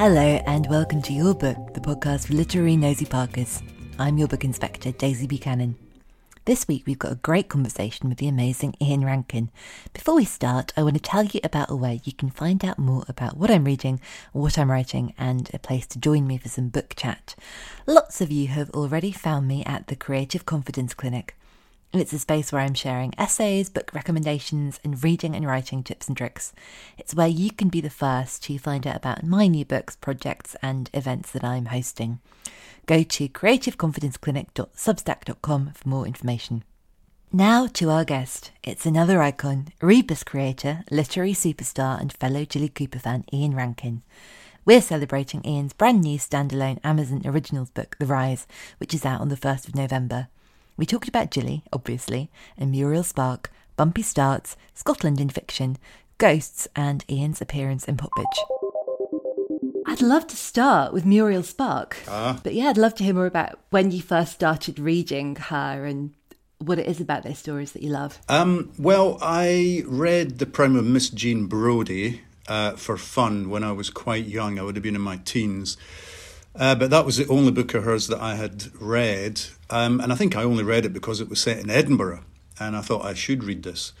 Hello, and welcome to You're Booked, the podcast for literary nosy parkers. I'm your book inspector, Daisy Buchanan. This week we've got a great conversation with the amazing Ian Rankin. Before we start, I want to tell you about a way you can find out more about what I'm reading, what I'm writing, and a place to join me for some book chat. Lots of you have already found me at the Creative Confidence Clinic. It's a space where I'm sharing essays, book recommendations, and reading and writing tips and tricks. It's where you can be the first to find out about my new books, projects, and events that I'm hosting. Go to creativeconfidenceclinic.substack.com for more information. Now to our guest. It's another icon, Rebus creator, literary superstar, and fellow Jilly Cooper fan Ian Rankin. We're celebrating Ian's brand new standalone Amazon Originals book, The Rise, which is out on the 1st of November. We talked about Jilly, obviously, and Muriel Spark, bumpy starts, Scotland in fiction, ghosts, and Ian's appearance in Popbitch. I'd love to start with Muriel Spark. Ah. But yeah, I'd love to hear more about when you first started reading her and what it is about those stories that you love. Um, well, I read The Prime of Miss Jean Brodie uh, for fun when I was quite young. I would have been in my teens. Uh, but that was the only book of hers that I had read. Um, and I think I only read it because it was set in Edinburgh. And I thought I should read this.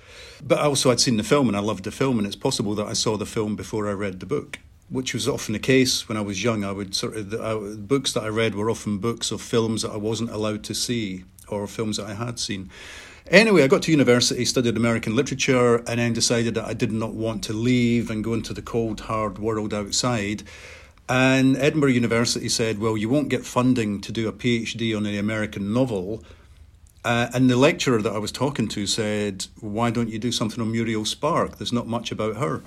But also, I'd seen the film and I loved the film. And it's possible that I saw the film before I read the book, which was often the case when I was young. I would sort of, the books that I read were often books of films that I wasn't allowed to see or films that I had seen. Anyway, I got to university, studied American literature, and then decided that I did not want to leave and go into the cold, hard world outside. And Edinburgh University said, well, you won't get funding to do a PhD on an American novel. Uh, and the lecturer that I was talking to said, why don't you do something on Muriel Spark? There's not much about her.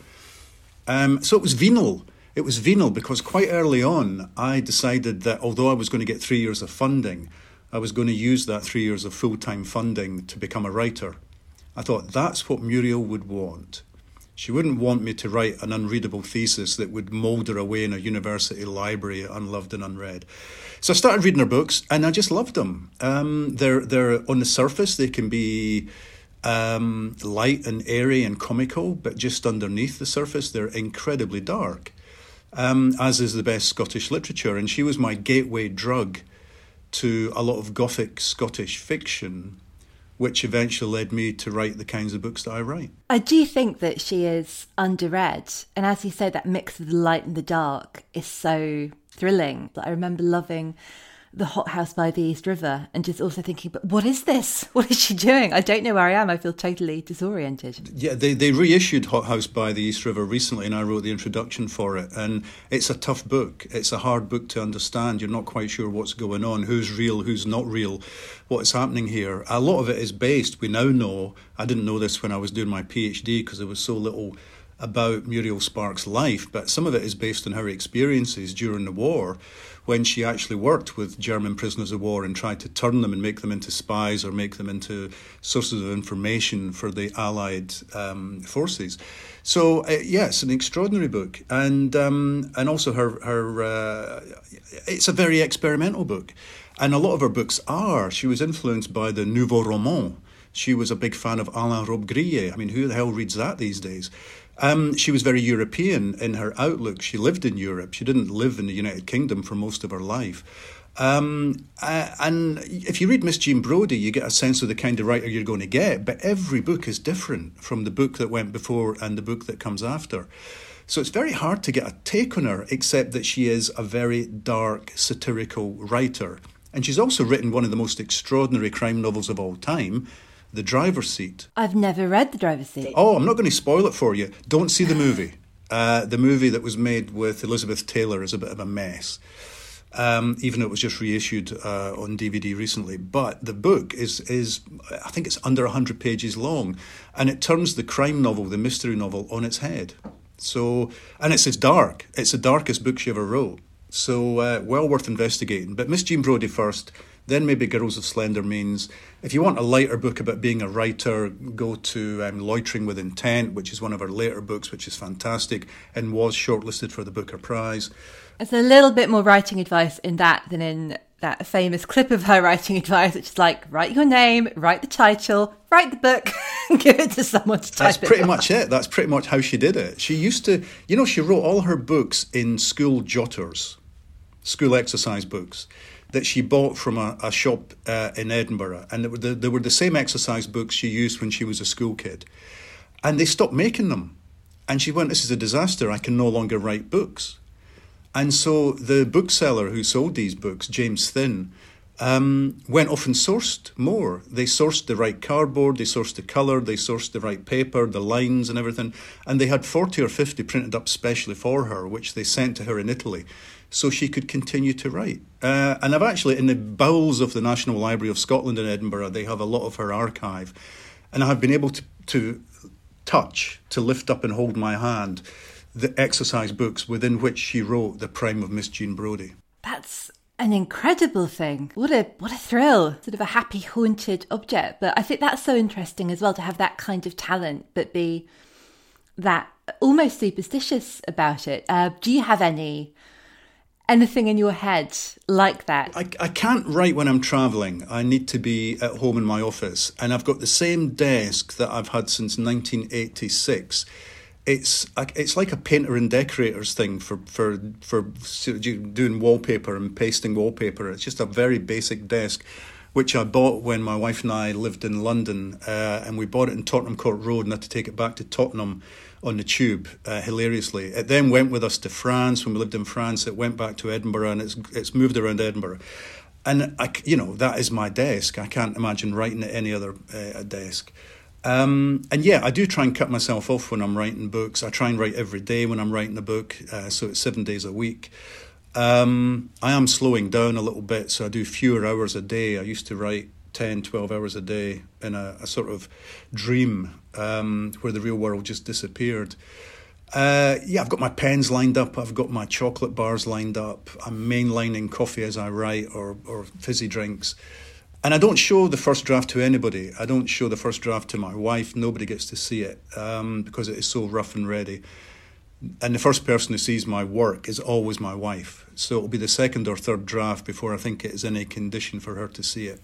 Um, so it was venal. It was venal because quite early on, I decided that although I was going to get three years of funding, I was going to use that three years of full time funding to become a writer. I thought that's what Muriel would want. She wouldn't want me to write an unreadable thesis that would moulder away in a university library, unloved and unread. So I started reading her books, and I just loved them. Um, they're they're on the surface they can be um, light and airy and comical, but just underneath the surface they're incredibly dark. Um, as is the best Scottish literature, and she was my gateway drug to a lot of Gothic Scottish fiction which eventually led me to write the kinds of books that I write. I do think that she is underread. And as you say, that mix of the light and the dark is so thrilling. I remember loving the hothouse by the East River and just also thinking, but what is this? What is she doing? I don't know where I am. I feel totally disoriented. Yeah, they, they reissued Hothouse by the East River recently, and I wrote the introduction for it. And it's a tough book. It's a hard book to understand. You're not quite sure what's going on, who's real, who's not real, what's happening here. A lot of it is based, we now know, I didn't know this when I was doing my PhD because there was so little about Muriel Spark's life, but some of it is based on her experiences during the war when she actually worked with German prisoners of war and tried to turn them and make them into spies or make them into sources of information for the Allied um, forces. So uh, yes, an extraordinary book, and um, and also her her uh, it's a very experimental book, and a lot of her books are. She was influenced by the Nouveau Roman. She was a big fan of Alain Robbe-Grillet. I mean, who the hell reads that these days? Um, she was very European in her outlook. She lived in Europe. She didn't live in the United Kingdom for most of her life. Um, uh, and if you read Miss Jean Brodie, you get a sense of the kind of writer you're going to get. But every book is different from the book that went before and the book that comes after. So it's very hard to get a take on her, except that she is a very dark, satirical writer. And she's also written one of the most extraordinary crime novels of all time, The Driver's Seat. I've never read The Driver's Seat. Oh, I'm not going to spoil it for you. Don't see the movie. Uh, the movie that was made with Elizabeth Taylor is a bit of a mess um, even though it was just reissued uh, on DVD recently. But the book is is I think it's under hundred pages long, and it turns the crime novel, the mystery novel, on its head. So, and it's as dark. It's the darkest book she ever wrote. So, uh, well worth investigating. But Miss Jean Brodie first, then maybe Girls of Slender Means. If you want a lighter book about being a writer, go to um, Loitering with Intent, which is one of her later books, which is fantastic and was shortlisted for the Booker Prize. There's a little bit more writing advice in that than in that famous clip of her writing advice, which is like, write your name, write the title, write the book, give it to someone to type That's pretty much it. That's pretty much how she did it. She used to, you know, she wrote all her books in school jotters, school exercise books that she bought from a, a shop uh, in Edinburgh. And they were, the, they were the same exercise books she used when she was a school kid. And they stopped making them. And she went, This is a disaster. I can no longer write books. And so the bookseller who sold these books, James Thin, um, went off and sourced more. They sourced the right cardboard, they sourced the colour, they sourced the right paper, the lines and everything. And they had 40 or 50 printed up specially for her, which they sent to her in Italy so she could continue to write. Uh, and I've actually, in the bowels of the National Library of Scotland in Edinburgh, they have a lot of her archive. And I have been able to, to touch, to lift up and hold my hand the exercise books within which she wrote The Prime of Miss Jean Brodie. That's an incredible thing. What a what a thrill. Sort of a happy haunted object. But I think that's so interesting as well to have that kind of talent but be that almost superstitious about it. Uh, do you have any anything in your head like that? I, I can't write when I'm travelling. I need to be at home in my office. And I've got the same desk that I've had since 1986 it's it's like a painter and decorators thing for for for doing wallpaper and pasting wallpaper. It's just a very basic desk, which I bought when my wife and I lived in London, uh, and we bought it in Tottenham Court Road, and had to take it back to Tottenham on the tube. Uh, hilariously, it then went with us to France when we lived in France. It went back to Edinburgh, and it's it's moved around Edinburgh. And I, you know, that is my desk. I can't imagine writing at any other uh, desk. Um, and yeah, I do try and cut myself off when I'm writing books. I try and write every day when I'm writing a book, uh, so it's seven days a week. Um, I am slowing down a little bit, so I do fewer hours a day. I used to write 10, 12 hours a day in a, a sort of dream um, where the real world just disappeared. Uh, yeah, I've got my pens lined up. I've got my chocolate bars lined up. I'm mainlining coffee as I write or, or fizzy drinks. And I don't show the first draft to anybody. I don't show the first draft to my wife. Nobody gets to see it um, because it is so rough and ready. And the first person who sees my work is always my wife. So it'll be the second or third draft before I think it is in a condition for her to see it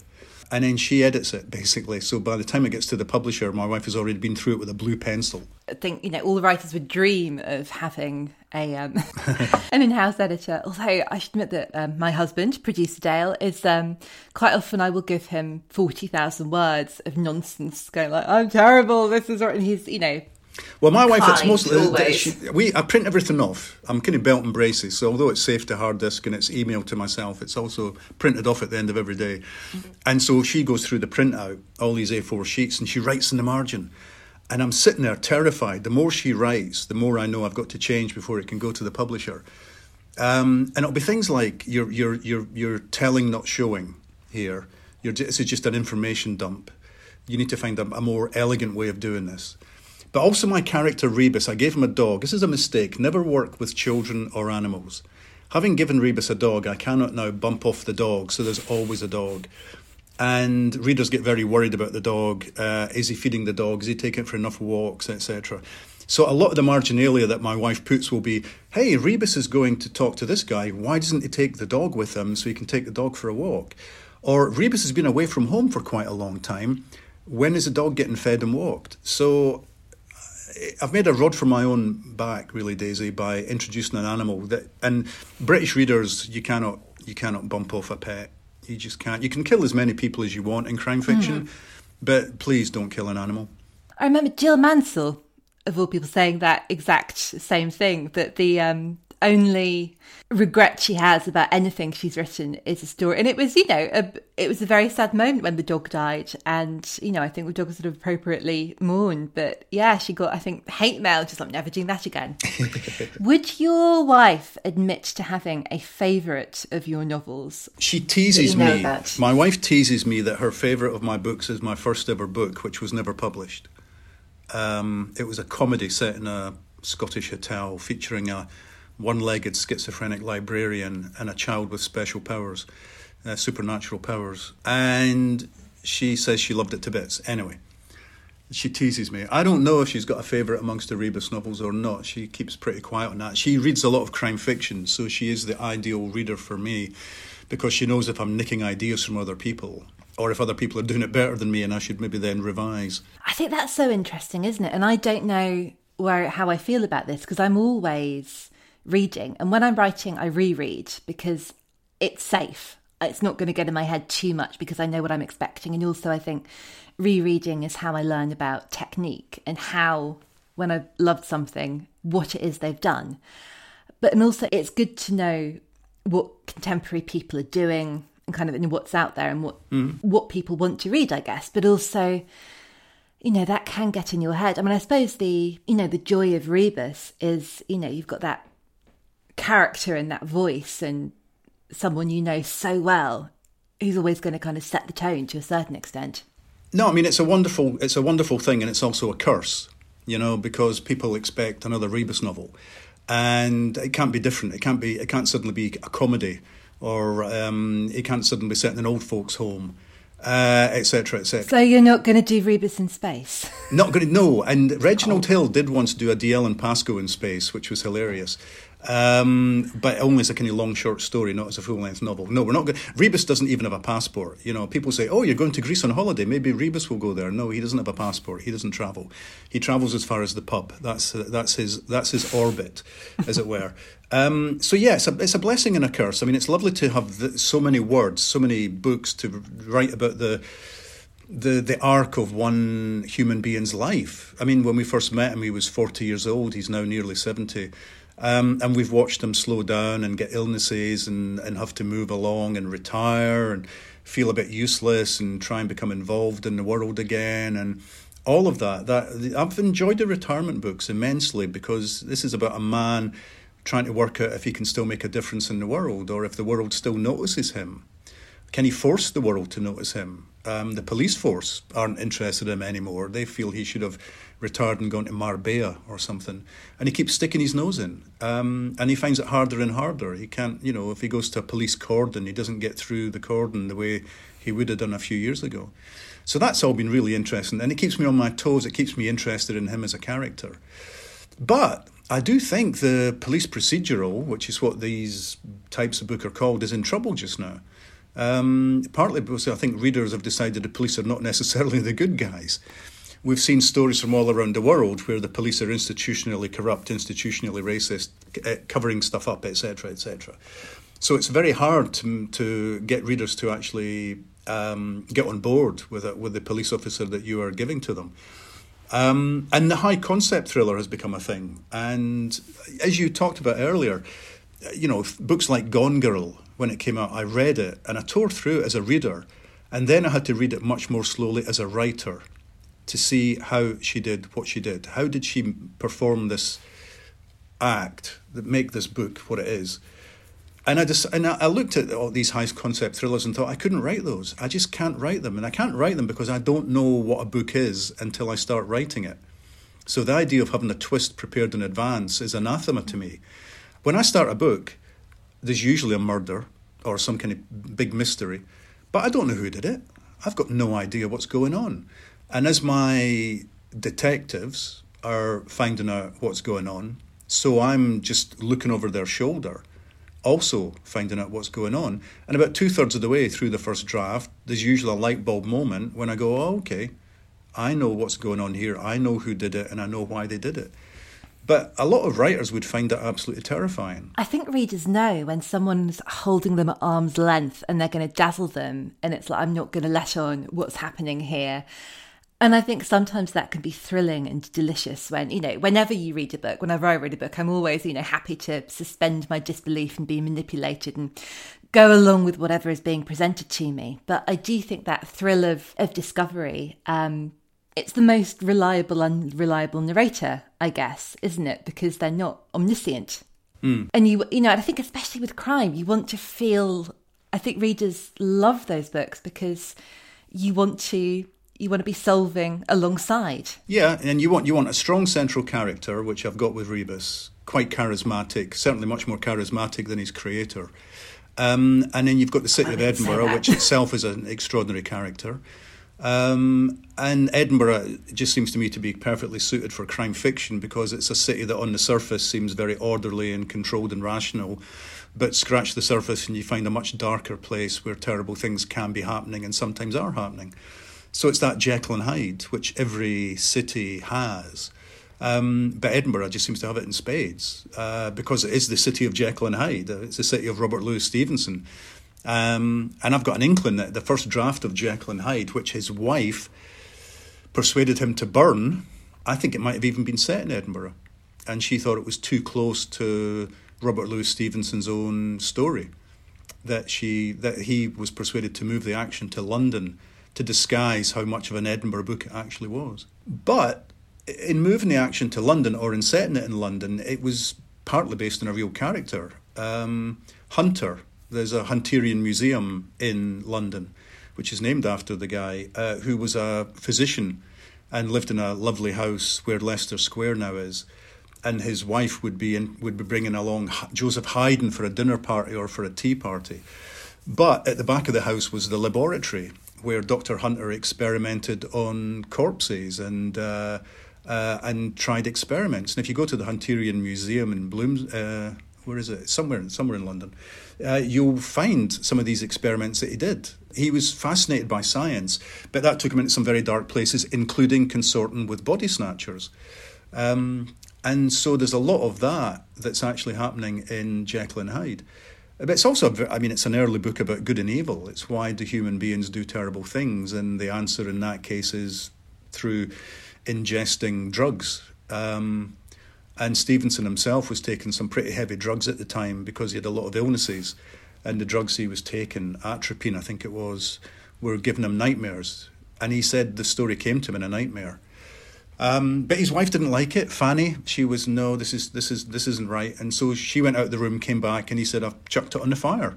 and then she edits it basically. So by the time it gets to the publisher, my wife has already been through it with a blue pencil. I think you know all the writers would dream of having a um, an in-house editor. Although I should admit that um, my husband, producer Dale, is um, quite often I will give him forty thousand words of nonsense, going like, "I'm terrible. This is," and he's you know well, my wife, it's mostly she, we. I print everything off. I'm kind of belt and braces, so although it's saved to hard disk and it's emailed to myself, it's also printed off at the end of every day. Mm-hmm. And so she goes through the printout, all these A4 sheets, and she writes in the margin. And I'm sitting there terrified. The more she writes, the more I know I've got to change before it can go to the publisher. Um, and it'll be things like you're you're you're you're telling, not showing. Here, you're, this is just an information dump. You need to find a, a more elegant way of doing this. But also my character Rebus, I gave him a dog. This is a mistake. Never work with children or animals. Having given Rebus a dog, I cannot now bump off the dog, so there's always a dog. And readers get very worried about the dog. Uh, is he feeding the dog? Is he taking it for enough walks, etc. So a lot of the marginalia that my wife puts will be, hey, Rebus is going to talk to this guy. Why doesn't he take the dog with him so he can take the dog for a walk? Or Rebus has been away from home for quite a long time. When is the dog getting fed and walked? So I've made a rod for my own back, really, Daisy, by introducing an animal that, and British readers, you cannot You cannot bump off a pet. You just can't. You can kill as many people as you want in crime fiction, mm. but please don't kill an animal. I remember Jill Mansell, of all people, saying that exact same thing that the um, only regret she has about anything she's written is a story. And it was, you know, a, it was a very sad moment when the dog died. And, you know, I think the dog was sort of appropriately mourned. But yeah, she got, I think, hate mail, just like, never doing that again. Would your wife admit to having a favourite of your novels? She teases me. About? My wife teases me that her favourite of my books is my first ever book, which was never published. Um, it was a comedy set in a Scottish hotel featuring a one legged schizophrenic librarian and a child with special powers, uh, supernatural powers. And she says she loved it to bits. Anyway, she teases me. I don't know if she's got a favourite amongst the Rebus novels or not. She keeps pretty quiet on that. She reads a lot of crime fiction, so she is the ideal reader for me because she knows if I'm nicking ideas from other people or if other people are doing it better than me and I should maybe then revise. I think that's so interesting, isn't it? And I don't know where how I feel about this because I'm always reading. And when I'm writing, I reread because it's safe. It's not going to get in my head too much because I know what I'm expecting. And also, I think rereading is how I learn about technique and how, when I've loved something, what it is they've done. But and also, it's good to know what contemporary people are doing and kind of what's out there and what mm. what people want to read, I guess. But also, you know, that can get in your head. I mean, I suppose the you know the joy of Rebus is you know you've got that character and that voice and someone you know so well who's always going to kind of set the tone to a certain extent. No, I mean it's a wonderful it's a wonderful thing and it's also a curse, you know, because people expect another Rebus novel. And it can't be different. It can't be it can't suddenly be a comedy or um, it can't suddenly be set in an old folks' home etc., uh, etc. Et so you're not going to do Rebus in space? not going to, no. And Reginald oh. Hill did once do a Dalziel and Pascoe in space, which was hilarious. Um, but only as a kind of long short story, not as a full length novel. No, we're not going. Rebus doesn't even have a passport. You know, people say, "Oh, you're going to Greece on holiday. Maybe Rebus will go there." No, he doesn't have a passport. He doesn't travel. He travels as far as the pub. That's that's his that's his orbit, as it were. Um, so yeah, it's a, it's a blessing and a curse. I mean, it's lovely to have so many words, so many books to write about the the the arc of one human being's life. I mean, when we first met him, he was forty years old. He's now nearly seventy. Um, and we've watched him slow down and get illnesses and, and have to move along and retire and feel a bit useless and try and become involved in the world again and all of that. That I've enjoyed the retirement books immensely because this is about a man trying to work out if he can still make a difference in the world or if the world still notices him. Can he force the world to notice him? Um, the police force aren't interested in him anymore. They feel he should have retired and gone to Marbella or something. And he keeps sticking his nose in. Um, and he finds it harder and harder. He can't, you know, if he goes to a police cordon, he doesn't get through the cordon the way he would have done a few years ago. So that's all been really interesting. And it keeps me on my toes. It keeps me interested in him as a character. But I do think the police procedural, which is what these types of book are called, is in trouble just now. Um, partly because I think readers have decided the police are not necessarily the good guys. We've seen stories from all around the world where the police are institutionally corrupt, institutionally racist, eh, covering stuff up, etc., etc. So it's very hard to, to get readers to actually um, get on board with it, with the police officer that you are giving to them. Um, and the high concept thriller has become a thing. And as you talked about earlier, you know, books like Gone Girl, when it came out, I read it and I tore through it as a reader. And then I had to read it much more slowly as a writer to see how she did what she did. How did she perform this act that make this book what it is? And I just and I looked at all these high concept thrillers and thought I couldn't write those. I just can't write them, and I can't write them because I don't know what a book is until I start writing it. So the idea of having a twist prepared in advance is anathema to me. When I start a book, there's usually a murder or some kind of big mystery, but I don't know who did it. I've got no idea what's going on. And as my detectives are finding out what's going on, so I'm just looking over their shoulder, also finding out what's going on. And about two thirds of the way through the first draft, there's usually a light bulb moment when I go, oh, okay, I know what's going on here. I know who did it and I know why they did it. But a lot of writers would find that absolutely terrifying. I think readers know when someone's holding them at arm's length and they're going to dazzle them, and it's like, I'm not going to let on what's happening here. And I think sometimes that can be thrilling and delicious when, you know, whenever you read a book, whenever I read a book, I'm always, you know, happy to suspend my disbelief and be manipulated and go along with whatever is being presented to me. But I do think that thrill of, of discovery, um, it's the most reliable, unreliable narrator, I guess, isn't it? Because they're not omniscient. Mm. And you, you know, I think especially with crime, you want to feel. I think readers love those books because you want to you want to be solving alongside. Yeah, and you want you want a strong central character, which I've got with Rebus, quite charismatic, certainly much more charismatic than his creator. Um, and then you've got the city of Edinburgh, which itself is an extraordinary character. Um, and Edinburgh just seems to me to be perfectly suited for crime fiction because it's a city that on the surface seems very orderly and controlled and rational. But scratch the surface and you find a much darker place where terrible things can be happening and sometimes are happening. So it's that Jekyll and Hyde, which every city has. Um, but Edinburgh just seems to have it in spades uh, because it is the city of Jekyll and Hyde. It's the city of Robert Louis Stevenson. Um, and I've got an inkling that the first draft of Jekyll and Hyde, which his wife persuaded him to burn, I think it might have even been set in Edinburgh. And she thought it was too close to Robert Louis Stevenson's own story that she that he was persuaded to move the action to London to disguise how much of an Edinburgh book it actually was. But in moving the action to London or in setting it in London, it was partly based on a real character. Um, Hunter, there's a Hunterian museum in London, which is named after the guy uh, who was a physician and lived in a lovely house where Leicester Square now is. And his wife would be in, would be bringing along Joseph Haydn for a dinner party or for a tea party. But at the back of the house was the laboratory, where Dr. Hunter experimented on corpses and uh, uh, and tried experiments. And if you go to the Hunterian Museum in Blooms, uh, where is it? Somewhere, somewhere in London, uh, you'll find some of these experiments that he did. He was fascinated by science, but that took him into some very dark places, including consorting with body snatchers. Um, and so there's a lot of that that's actually happening in Jekyll and Hyde. But it's also, I mean, it's an early book about good and evil. It's why do human beings do terrible things? And the answer in that case is through ingesting drugs. Um, and Stevenson himself was taking some pretty heavy drugs at the time because he had a lot of illnesses. And the drugs he was taking, atropine, I think it was, were giving him nightmares. And he said the story came to him in a nightmare. Um, but his wife didn't like it. Fanny, she was no, this is this is this isn't right. And so she went out of the room, came back, and he said, "I've chucked it on the fire,"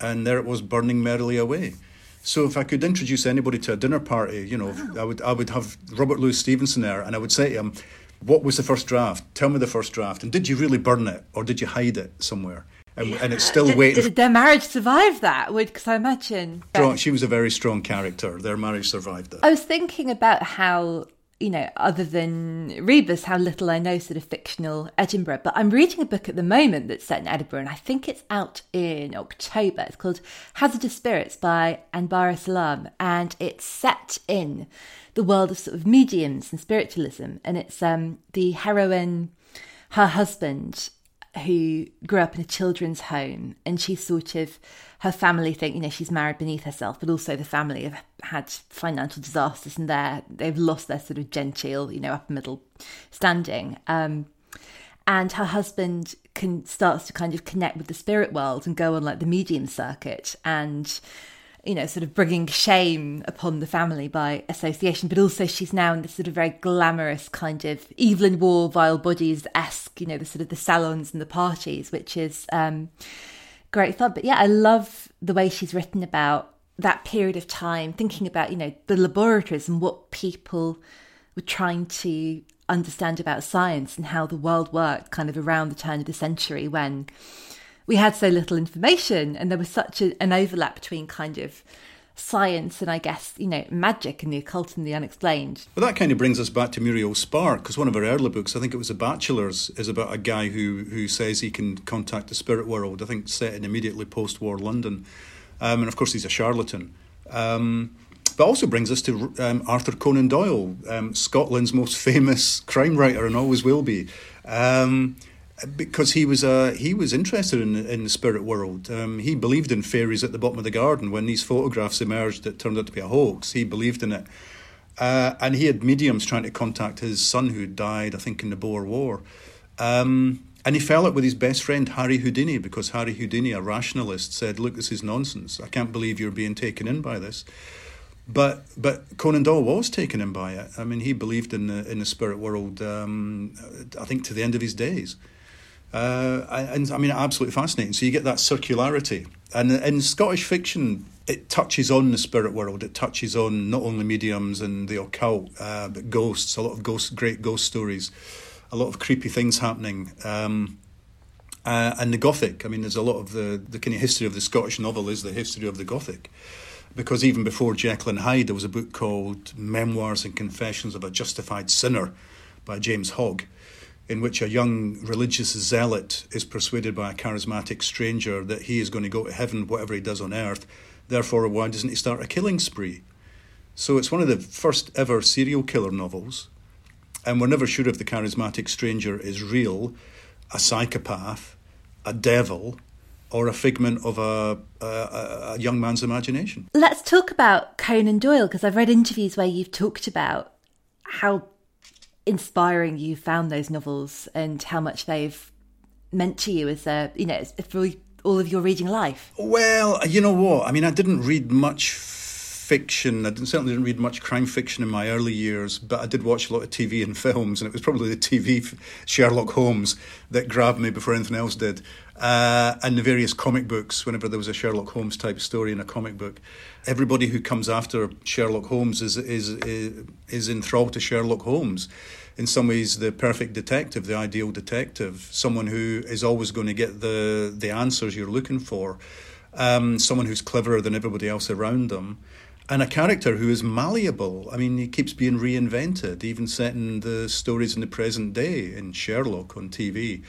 and there it was, burning merrily away. So if I could introduce anybody to a dinner party, you know, I would I would have Robert Louis Stevenson there, and I would say to him, "What was the first draft? Tell me the first draft, and did you really burn it, or did you hide it somewhere?" And, and, it's still did, waiting. Did their marriage survive that? Because I imagine strong, she was a very strong character. Their marriage survived that. I was thinking about how you know, other than Rebus, how little I know sort of fictional Edinburgh. But I'm reading a book at the moment that's set in Edinburgh, and I think it's out in October. It's called Hazardous Spirits by Anbara Salam, and it's set in the world of sort of mediums and spiritualism. And it's um, the heroine, her husband, who grew up in a children's home, and she's sort of her family think, you know, she's married beneath herself, but also the family have had financial disasters and they they've lost their sort of genteel, you know, upper middle standing. Um, and her husband can starts to kind of connect with the spirit world and go on like the medium circuit and you know, sort of bringing shame upon the family by association, but also she's now in this sort of very glamorous kind of Evelyn Waugh, Vile Bodies esque, you know, the sort of the salons and the parties, which is um, great fun. But yeah, I love the way she's written about that period of time, thinking about, you know, the laboratories and what people were trying to understand about science and how the world worked kind of around the turn of the century when we had so little information and there was such a, an overlap between kind of science and I guess, you know, magic and the occult and the unexplained. Well, that kind of brings us back to Muriel Spark, because one of her early books, I think it was The Bachelors, is about a guy who, who says he can contact the spirit world, I think set in immediately post war London. Um, and of course, he's a charlatan. Um, but also brings us to um, Arthur Conan Doyle, um, Scotland's most famous crime writer and always will be. Um, because he was uh, he was interested in in the spirit world. Um, he believed in fairies at the bottom of the garden. When these photographs emerged that turned out to be a hoax, he believed in it. Uh, and he had mediums trying to contact his son who died, I think, in the Boer War. Um, and he fell out with his best friend, Harry Houdini, because Harry Houdini, a rationalist, said, Look, this is nonsense. I can't believe you're being taken in by this. But but Conan Doyle was taken in by it. I mean, he believed in the, in the spirit world, um, I think, to the end of his days. Uh, and I mean, absolutely fascinating. So you get that circularity. And in Scottish fiction, it touches on the spirit world. It touches on not only mediums and the occult, uh, but ghosts. A lot of ghost, great ghost stories, a lot of creepy things happening. Um, uh, and the Gothic. I mean, there's a lot of the the kind of history of the Scottish novel is the history of the Gothic, because even before Jekyll and Hyde, there was a book called Memoirs and Confessions of a Justified Sinner by James Hogg in which a young religious zealot is persuaded by a charismatic stranger that he is going to go to heaven, whatever he does on earth. Therefore, why doesn't he start a killing spree? So it's one of the first ever serial killer novels, and we're never sure if the charismatic stranger is real, a psychopath, a devil, or a figment of a, a, a young man's imagination. Let's talk about Conan Doyle because I've read interviews where you've talked about how inspiring you found those novels and how much they've meant to you as a you know for all of your reading life? Well you know what? I mean i didn't read much fiction. I didn't, certainly didn't read much crime fiction in my early years but i did watch a lot of tv and films and it was probably the tv sherlock holmes that grabbed me before anything else did uh, and the various comic books whenever there was a sherlock holmes type story in a comic book everybody who comes after sherlock holmes is is is, is enthralled to sherlock holmes in some ways the perfect detective, the ideal detective, someone who is always going to get the the answers you're looking for, um, someone who's cleverer than everybody else around them, and a character who is malleable. I mean, he keeps being reinvented, even setting the stories in the present day in Sherlock on TV.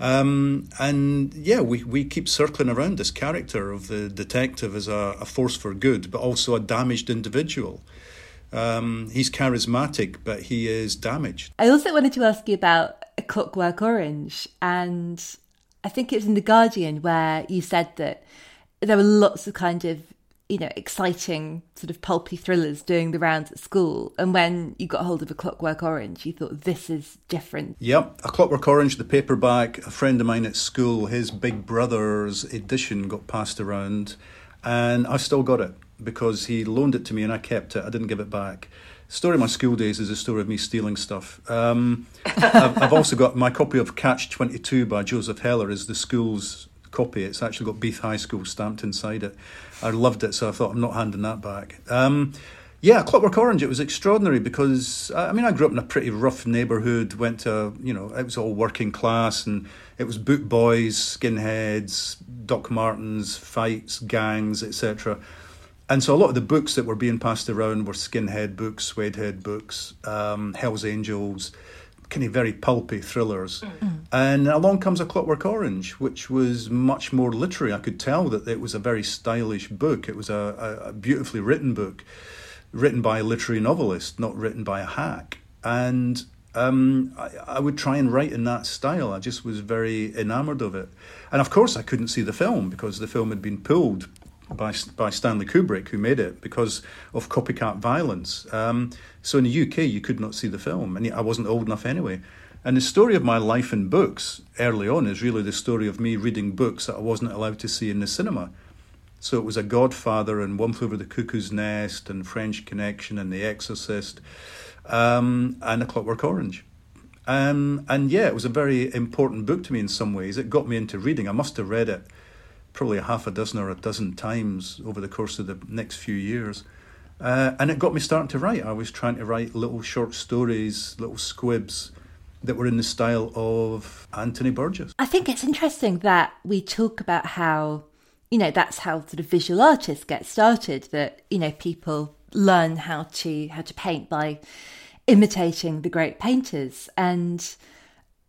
Um, and yeah, we, we keep circling around this character of the detective as a, a force for good, but also a damaged individual. Um, he's charismatic, but he is damaged. I also wanted to ask you about A Clockwork Orange, and I think it was in The Guardian where you said that there were lots of kind of you know exciting sort of pulpy thrillers doing the rounds at school and when you got hold of a clockwork orange you thought this is different yep a clockwork orange the paperback a friend of mine at school his big brother's edition got passed around and i still got it because he loaned it to me and I kept it. I didn't give it back. The story of my school days is a story of me stealing stuff. Um, I've, I've, also got my copy of Catch 22 by Joseph Heller is the school's copy. It's actually got Beath High School stamped inside it. I loved it, so I thought I'm not handing that back. Um, yeah, Clockwork Orange. It was extraordinary because I mean I grew up in a pretty rough neighbourhood. Went to you know it was all working class and it was boot boys, skinheads, Doc Martens, fights, gangs, etc. And so a lot of the books that were being passed around were skinhead books, suedehead books, um, Hell's Angels, kind of very pulpy thrillers. Mm-hmm. And along comes A Clockwork Orange, which was much more literary. I could tell that it was a very stylish book. It was a, a beautifully written book, written by a literary novelist, not written by a hack. And um, I, I, would try and write in that style. I just was very enamored of it. And of course, I couldn't see the film because the film had been pulled by by Stanley Kubrick, who made it because of copycat violence. Um, so in the UK, you could not see the film, and I wasn't old enough anyway. And the story of my life in books early on is really the story of me reading books that I wasn't allowed to see in the cinema. So it was A Godfather and One Flew Over the Cuckoo's Nest and French Connection and The Exorcist um, and A Clockwork Orange. Um, and yeah, it was a very important book to me in some ways. It got me into reading. I must have read it probably a half a dozen or a dozen times over the course of the next few years. Uh, and it got me starting to write. I was trying to write little short stories, little squibs that were in the style of Anthony Burgess. I think it's interesting that we talk about how, you know, that's how sort of visual artists get started, that, you know, people learn how to how to paint by imitating the great painters. And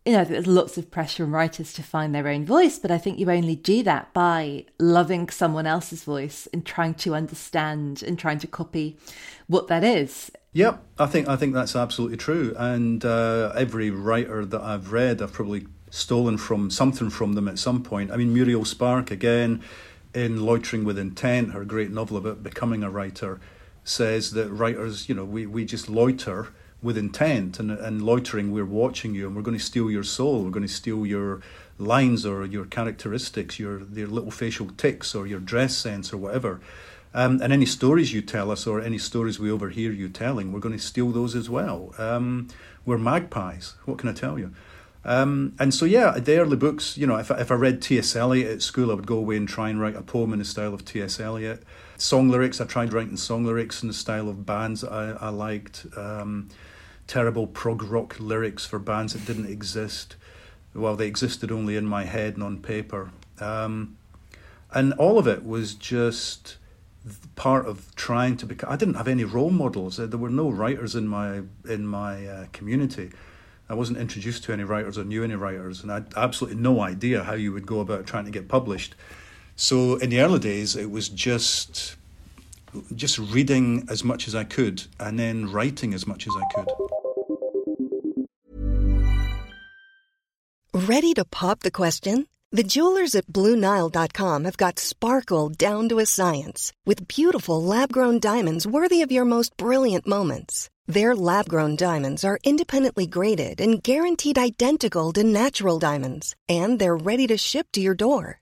you know, there's lots of pressure on writers to find their own voice, but I think you only do that by loving someone else's voice and trying to understand and trying to copy what that is. Yep, I think I think that's absolutely true. And uh, every writer that I've read, I've probably stolen from something from them at some point. I mean, Muriel Spark again, in Loitering with Intent, her great novel about becoming a writer, says that writers, you know, we, we just loiter with intent and, and loitering we're watching you and we're going to steal your soul. We're going to steal your lines or your characteristics your your little facial tics or your dress sense or whatever. Um, and any stories you tell us or any stories we overhear you telling we're going to steal those as well. Um, we're magpies. What can i tell you? Um, and so yeah the early books you know if, if i read ts eliot at school i would go away and try and write a poem in the style of ts eliot. Song lyrics i tried writing song lyrics in the style of bands i, I liked. Um, terrible prog rock lyrics for bands that didn't exist. Well, they existed only in my head and on paper. Um, and all of it was just part of trying to become. I didn't have any role models. There were no writers in my in my uh, community. I wasn't introduced to any writers or knew any writers, and I had absolutely no idea how you would go about trying to get published. So in the early days, it was just just reading as much as I could and then writing as much as I could. Ready to pop the question? The jewelers at BlueNile.com have got sparkle down to a science with beautiful lab grown diamonds worthy of your most brilliant moments. Their lab grown diamonds are independently graded and guaranteed identical to natural diamonds, and they're ready to ship to your door.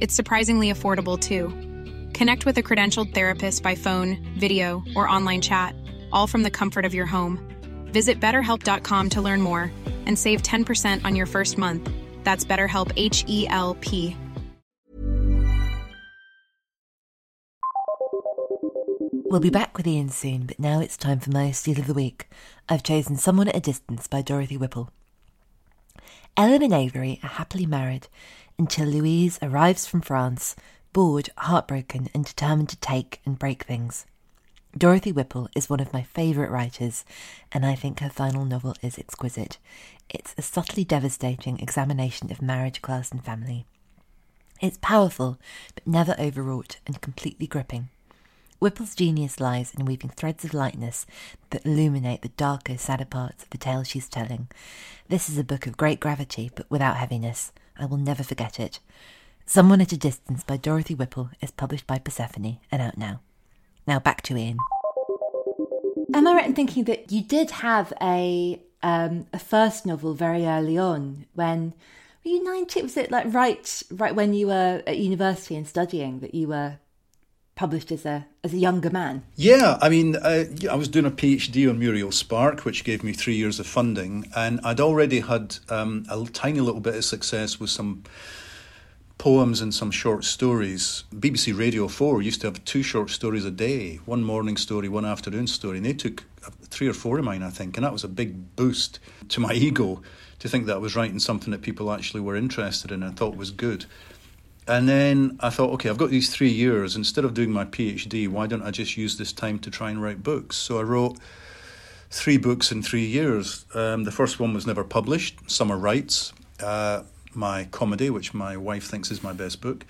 It's surprisingly affordable too. Connect with a credentialed therapist by phone, video, or online chat, all from the comfort of your home. Visit betterhelp.com to learn more and save 10% on your first month. That's BetterHelp H E L P. We'll be back with Ian soon, but now it's time for my Steal of the Week. I've chosen Someone at a Distance by Dorothy Whipple. Ellen and Avery are happily married until Louise arrives from France, bored, heartbroken, and determined to take and break things. Dorothy Whipple is one of my favourite writers, and I think her final novel is exquisite. It's a subtly devastating examination of marriage, class, and family. It's powerful, but never overwrought and completely gripping. Whipple's genius lies in weaving threads of lightness that illuminate the darker, sadder parts of the tale she's telling. This is a book of great gravity, but without heaviness. I will never forget it. Someone at a Distance by Dorothy Whipple is published by Persephone and out now. Now back to Ian. Am I right in thinking that you did have a um, a first novel very early on when were you 19 was it like right right when you were at university and studying that you were published as a as a younger man? Yeah, I mean, uh, I was doing a PhD on Muriel Spark, which gave me three years of funding, and I'd already had um, a tiny little bit of success with some poems and some short stories. BBC Radio 4 used to have two short stories a day, one morning story, one afternoon story, and they took three or four of mine, I think, and that was a big boost to my ego to think that I was writing something that people actually were interested in and thought was good. And then I thought, okay, I've got these three years. Instead of doing my PhD, why don't I just use this time to try and write books? So I wrote three books in three years. Um, the first one was never published, Summer Rites, uh, my comedy, which my wife thinks is my best book.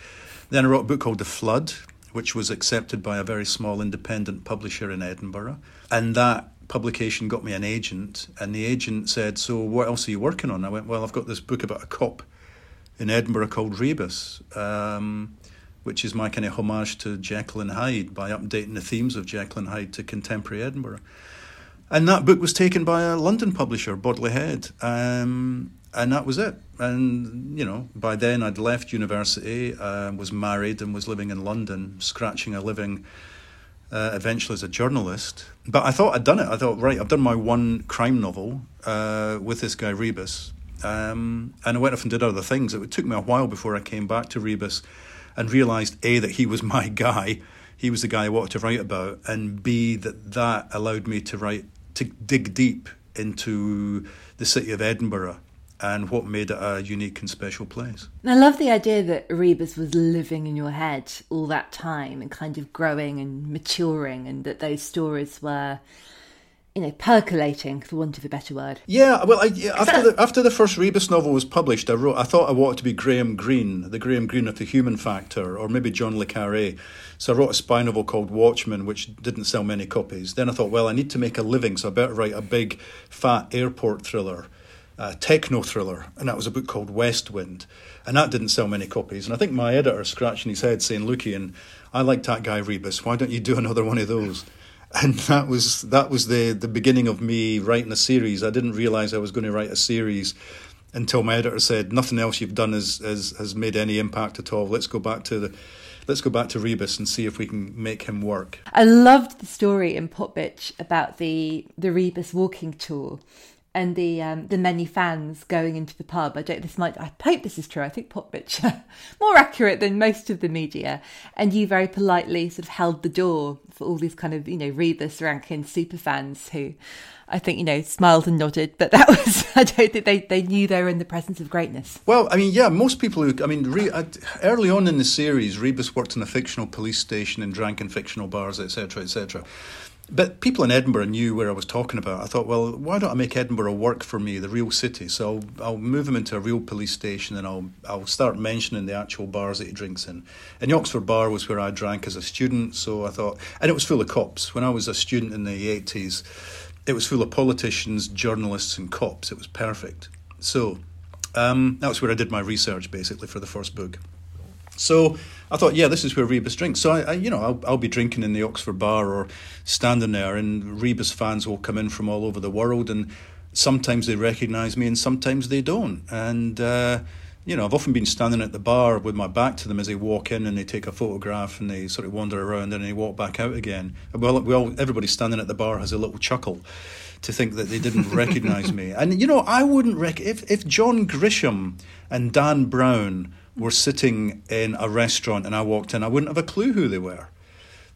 Then I wrote a book called The Flood, which was accepted by a very small independent publisher in Edinburgh. And that publication got me an agent, and the agent said, So what else are you working on? I went, Well, I've got this book about a cop in Edinburgh called Rebus, um, which is my kind of homage to Jekyll and Hyde by updating the themes of Jekyll and Hyde to contemporary Edinburgh. And that book was taken by a London publisher, Bodley Head, um, and that was it. And you know, by then I'd left university, uh, was married, and was living in London, scratching a living. Uh, eventually, as a journalist, but I thought I'd done it. I thought, right, I've done my one crime novel uh, with this guy Rebus, um, and I went off and did other things. It took me a while before I came back to Rebus and realised A, that he was my guy, he was the guy I wanted to write about, and B, that that allowed me to write, to dig deep into the city of Edinburgh and what made it a unique and special place. I love the idea that Rebus was living in your head all that time and kind of growing and maturing, and that those stories were you know, percolating, for want of a better word. Yeah, well, I, yeah, after the after the first Rebus novel was published, I wrote. I thought I wanted to be Graham Greene, the Graham Greene of the Human Factor, or maybe John le Carré. So I wrote a spy novel called Watchman, which didn't sell many copies. Then I thought, well, I need to make a living, so I better write a big, fat airport thriller, a techno thriller, and that was a book called West Wind, and that didn't sell many copies. And I think my editor scratching his head, saying, "Looky, and I like that guy Rebus. Why don't you do another one of those?" And that was that was the the beginning of me writing a series. I didn't realize I was going to write a series until my editor said, "Nothing else you've done has has, has made any impact at all. Let's go back to the." Let's go back to Rebus and see if we can make him work. I loved the story in Popbitch about the the Rebus walking tour and the um, the many fans going into the pub. I don't. This might. I hope this is true. I think Popbitch more accurate than most of the media. And you very politely sort of held the door for all these kind of you know Rebus Rankin super fans who. I think you know smiled and nodded, but that was I don't think they, they knew they were in the presence of greatness. Well, I mean, yeah, most people who I mean, re, early on in the series, Rebus worked in a fictional police station and drank in fictional bars, etc., etc. But people in Edinburgh knew where I was talking about. I thought, well, why don't I make Edinburgh work for me, the real city? So I'll, I'll move him into a real police station and I'll, I'll start mentioning the actual bars that he drinks in. And the Oxford Bar was where I drank as a student, so I thought, and it was full of cops. When I was a student in the 80s, it was full of politicians, journalists, and cops. It was perfect. So um, that was where I did my research basically for the first book. So I thought, yeah, this is where Rebus drinks. So I, I you know, I'll, I'll, be drinking in the Oxford bar or standing there, and Rebus fans will come in from all over the world, and sometimes they recognise me, and sometimes they don't. And uh, you know, I've often been standing at the bar with my back to them as they walk in, and they take a photograph, and they sort of wander around, and they walk back out again. Well, well, everybody standing at the bar has a little chuckle to think that they didn't recognise me. And you know, I wouldn't rec- if if John Grisham and Dan Brown were sitting in a restaurant and I walked in, I wouldn't have a clue who they were.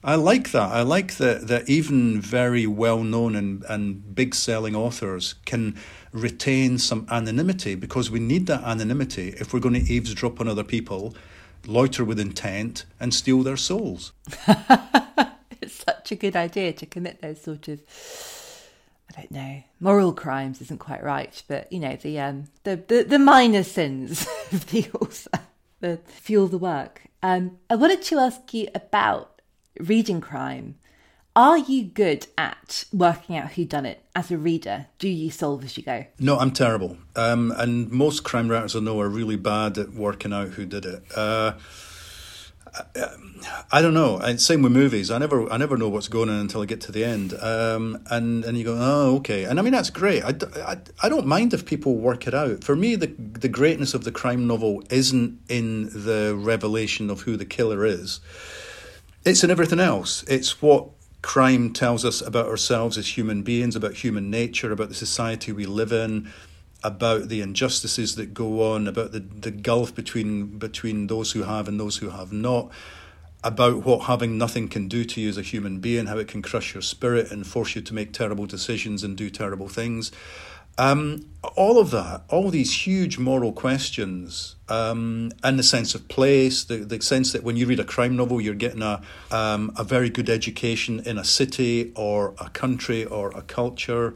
I like that. I like that, that even very well known and, and big selling authors can retain some anonymity because we need that anonymity if we're going to eavesdrop on other people, loiter with intent, and steal their souls. it's such a good idea to commit those sort of I don't know, moral crimes isn't quite right, but you know, the um the the, the minor sins of the author fuel the work. Um, I wanted to ask you about reading crime. Are you good at working out who done it as a reader? Do you solve as you go? No, I'm terrible. Um, and most crime writers I know are really bad at working out who did it. Uh, I don't know. And same with movies. I never, I never know what's going on until I get to the end. Um, and and you go, oh, okay. And I mean, that's great. I, I, I don't mind if people work it out. For me, the the greatness of the crime novel isn't in the revelation of who the killer is. It's in everything else. It's what crime tells us about ourselves as human beings, about human nature, about the society we live in about the injustices that go on, about the, the gulf between between those who have and those who have not, about what having nothing can do to you as a human being, how it can crush your spirit and force you to make terrible decisions and do terrible things. Um, all of that, all these huge moral questions, um, and the sense of place, the, the sense that when you read a crime novel, you're getting a, um, a very good education in a city or a country or a culture.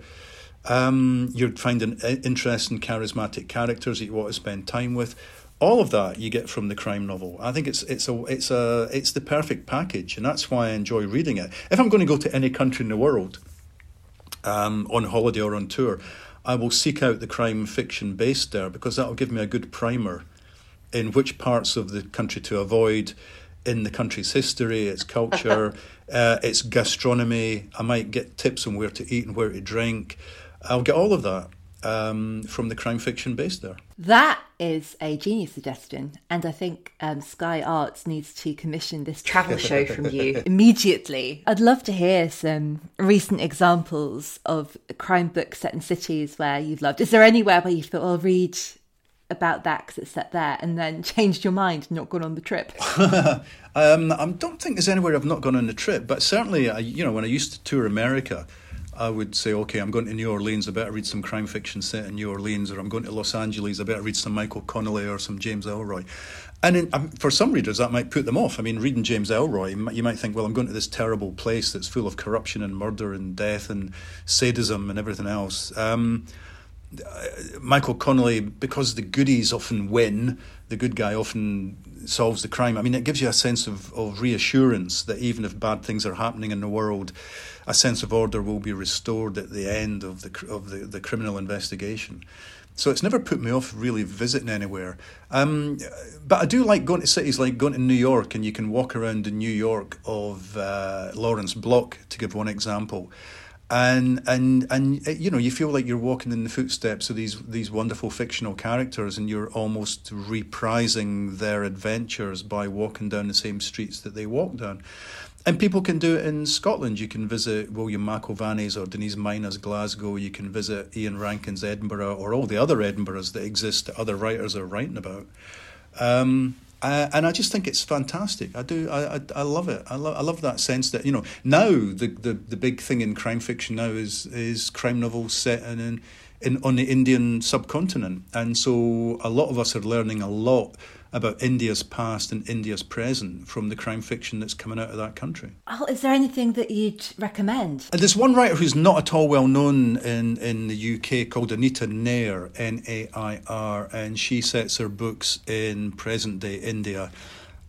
Um, you're finding interesting, charismatic characters that you want to spend time with. All of that you get from the crime novel. I think it's it's a it's a it's the perfect package, and that's why I enjoy reading it. If I'm going to go to any country in the world, um, on holiday or on tour, I will seek out the crime fiction based there because that will give me a good primer in which parts of the country to avoid in the country's history, its culture, uh, its gastronomy. I might get tips on where to eat and where to drink. I'll get all of that um, from the crime fiction base there. That is a genius suggestion, and I think um, Sky Arts needs to commission this travel show from you immediately. I'd love to hear some recent examples of crime books set in cities where you've loved. Is there anywhere where you thought, "I'll read about that because it's set there, and then changed your mind and not gone on the trip? um, I don't think there's anywhere I've not gone on the trip, but certainly, I, you know, when I used to tour America. I would say, okay, I'm going to New Orleans. I better read some crime fiction set in New Orleans, or I'm going to Los Angeles. I better read some Michael Connelly or some James Ellroy. And in, um, for some readers, that might put them off. I mean, reading James Ellroy, you might think, well, I'm going to this terrible place that's full of corruption and murder and death and sadism and everything else. Um, Michael Connelly, because the goodies often win, the good guy often solves the crime. I mean, it gives you a sense of, of reassurance that even if bad things are happening in the world, a sense of order will be restored at the end of the of the, the criminal investigation. So it's never put me off really visiting anywhere. Um, but I do like going to cities like going to New York, and you can walk around in New York of uh, Lawrence Block, to give one example and and and uh, you know you feel like you're walking in the footsteps of these these wonderful fictional characters and you're almost reprising their adventures by walking down the same streets that they walk down and people can do it in Scotland you can visit William McIlvanney's or Denise Mina's Glasgow you can visit Ian Rankin's Edinburgh or all the other Edinburghs that exist that other writers are writing about um, and I just think it's fantastic. I do. I, I, I love it. I love. I love that sense that you know now the, the, the big thing in crime fiction now is is crime novels set in in on the Indian subcontinent, and so a lot of us are learning a lot about India's past and India's present from the crime fiction that's coming out of that country. Oh, is there anything that you'd recommend? And there's one writer who's not at all well known in, in the UK called Anita Nair, N A I R, and she sets her books in present day India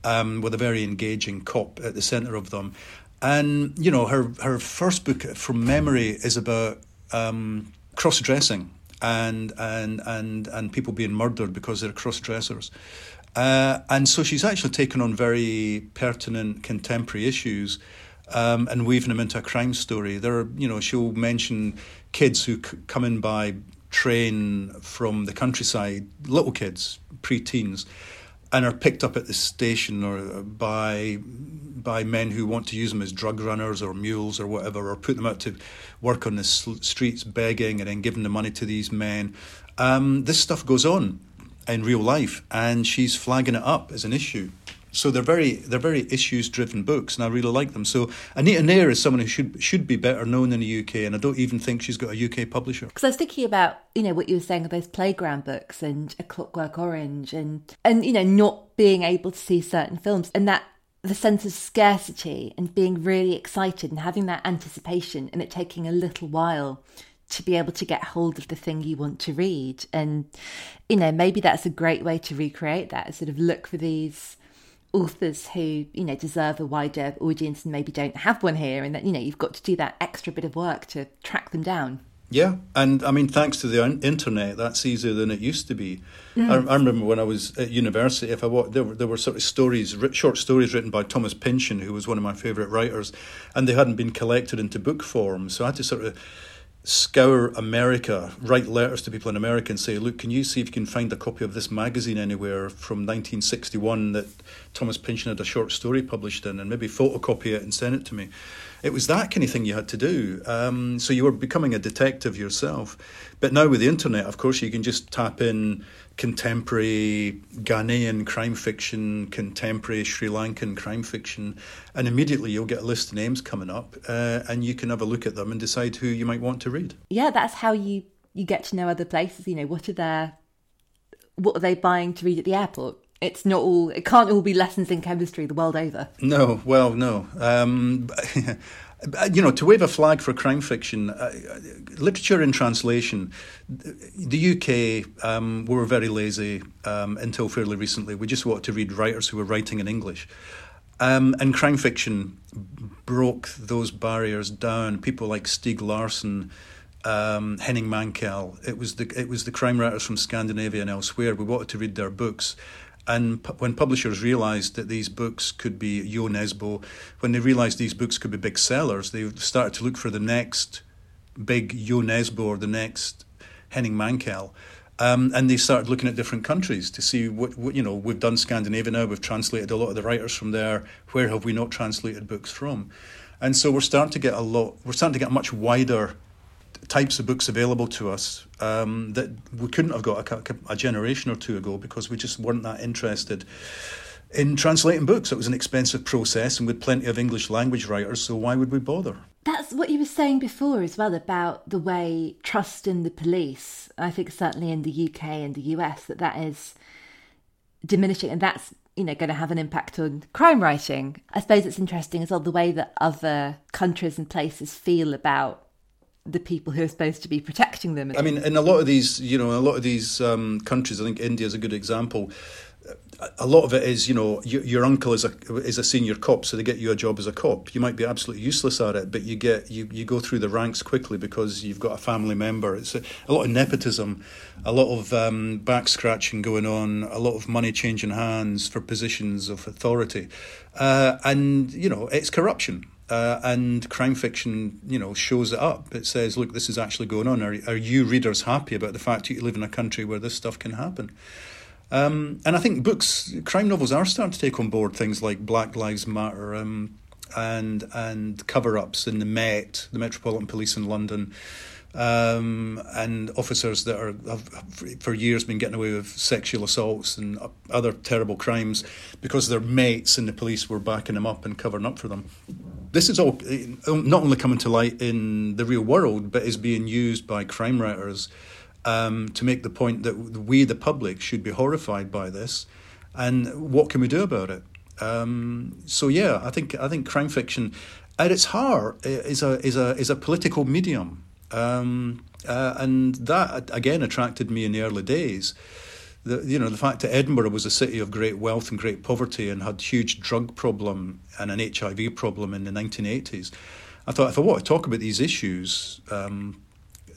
um, with a very engaging cop at the centre of them. And, you know, her, her first book from memory is about um, cross dressing and and and and people being murdered because they're cross dressers. Uh, and so she's actually taken on very pertinent contemporary issues um, and weaving them into a crime story. There are, you know, she'll mention kids who c- come in by train from the countryside, little kids, pre-teens, and are picked up at the station or by by men who want to use them as drug runners or mules or whatever, or put them out to work on the streets begging and then giving the money to these men. Um, this stuff goes on in real life, and she's flagging it up as an issue. So they're very they're very issues driven books, and I really like them. So Anita Nair is someone who should should be better known in the UK, and I don't even think she's got a UK publisher. Because I was thinking about you know what you were saying about those playground books and A Clockwork Orange, and and you know not being able to see certain films, and that the sense of scarcity and being really excited and having that anticipation, and it taking a little while to be able to get hold of the thing you want to read. And, you know, maybe that's a great way to recreate that, sort of look for these authors who, you know, deserve a wider audience and maybe don't have one here. And that, you know, you've got to do that extra bit of work to track them down. Yeah, and I mean, thanks to the internet, that's easier than it used to be. Mm. I, I, remember when I was at university, if I walked, there were there were sort of stories, short stories written by Thomas Pynchon, who was one of my favourite writers, and they hadn't been collected into book form, so I had to sort of scour America, write letters to people in America and say, look, can you see if you can find a copy of this magazine anywhere from 1961 that Thomas Pynchon had a short story published in and maybe photocopy it and send it to me. It was that kind of thing you had to do. Um, so you were becoming a detective yourself. But now with the internet, of course, you can just tap in contemporary Ghanaian crime fiction, contemporary Sri Lankan crime fiction, and immediately you'll get a list of names coming up, uh, and you can have a look at them and decide who you might want to read. Yeah, that's how you you get to know other places. You know, what are their what are they buying to read at the airport? It's not all. It can't all be lessons in chemistry the world over. No, well, no. Um, you know, to wave a flag for crime fiction, uh, literature in translation, the UK um, were very lazy um, until fairly recently. We just wanted to read writers who were writing in English. Um, and crime fiction broke those barriers down. People like Stieg Larsson, um, Henning Mankell. It was the it was the crime writers from Scandinavia and elsewhere. We wanted to read their books, And pu- when publishers realised that these books could be Jo Nesbø, when they realised these books could be big sellers, they started to look for the next big Jo Nesbø or the next Henning Mankell. Um, and they started looking at different countries to see what, what, you know. We've done Scandinavia now. We've translated a lot of the writers from there. Where have we not translated books from? And so we're starting to get a lot. We're starting to get much wider types of books available to us um, that we couldn't have got a, a, generation or two ago because we just weren't that interested in translating books. It was an expensive process, and with plenty of English language writers, so why would we bother? That's what you were saying before as well about the way trust in the police. I think certainly in the UK and the US that that is diminishing, and that's you know going to have an impact on crime writing. I suppose it's interesting as well the way that other countries and places feel about the people who are supposed to be protecting them. I mean, in a lot of these, you know, a lot of these um, countries, I think India is a good example a lot of it is, you know, your, your, uncle is a is a senior cop, so they get you a job as a cop. You might be absolutely useless at it, but you get you, you go through the ranks quickly because you've got a family member. It's a, a lot of nepotism, a lot of um, back scratching going on, a lot of money changing hands for positions of authority, uh, and you know it's corruption. Uh, and crime fiction, you know, shows it up. It says, "Look, this is actually going on. Are, are you readers happy about the fact that you live in a country where this stuff can happen?" Um, and I think books, crime novels, are starting to take on board things like Black Lives Matter um, and and cover ups in the Met, the Metropolitan Police in London, um, and officers that are have for years been getting away with sexual assaults and other terrible crimes because their mates in the police were backing them up and covering up for them. This is all not only coming to light in the real world, but is being used by crime writers um, to make the point that we, the public, should be horrified by this, and what can we do about it? Um, so yeah, I think I think crime fiction, at its heart, is a is a is a political medium, um, uh, and that again attracted me in the early days. The, you know the fact that Edinburgh was a city of great wealth and great poverty and had huge drug problem and an HIV problem in the 1980s. I thought if I want to talk about these issues, um,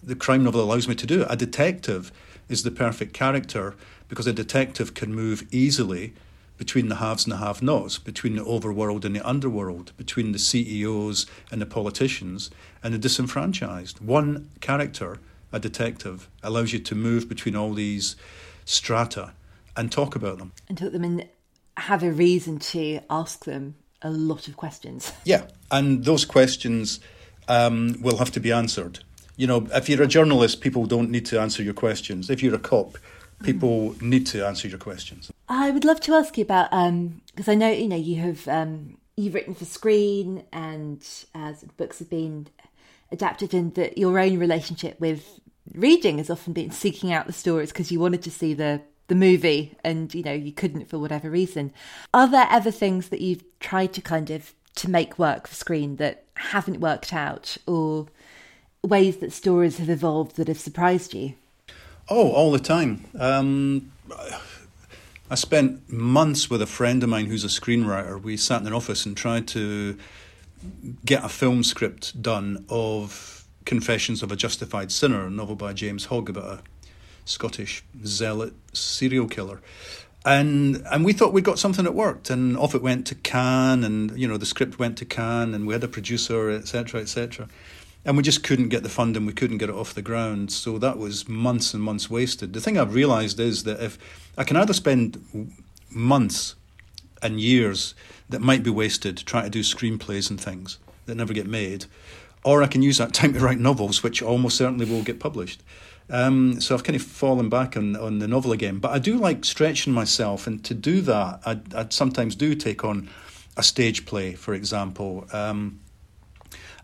the crime novel allows me to do. it. A detective is the perfect character because a detective can move easily between the haves and the have nots, between the overworld and the underworld, between the CEOs and the politicians and the disenfranchised. One character, a detective, allows you to move between all these strata and talk about them. And talk them and have a reason to ask them a lot of questions. Yeah, and those questions um, will have to be answered you know, if you're a journalist, people don't need to answer your questions. If you're a cop, people mm. need to answer your questions. I would love to ask you about because um, I know you know you have um, you've written for screen and uh, books have been adapted, and that your own relationship with reading has often been seeking out the stories because you wanted to see the the movie and you know you couldn't for whatever reason. Are there ever things that you've tried to kind of to make work for screen that haven't worked out or ways that stories have evolved that have surprised you? Oh, all the time. Um, I spent months with a friend of mine who's a screenwriter. We sat in an office and tried to get a film script done of Confessions of a Justified Sinner, a novel by James Hogg about a Scottish zealot serial killer. And and we thought we'd got something that worked, and off it went to Cannes, and you know the script went to Cannes, and we had a producer, etc., etc and we just couldn't get the funding, we couldn't get it off the ground. So that was months and months wasted. The thing I've realised is that if I can either spend months and years that might be wasted trying to do screenplays and things that never get made, or I can use that time to write novels, which almost certainly will get published. Um, so I've kind of fallen back on, on the novel again. But I do like stretching myself, and to do that, I, I sometimes do take on a stage play, for example. Um,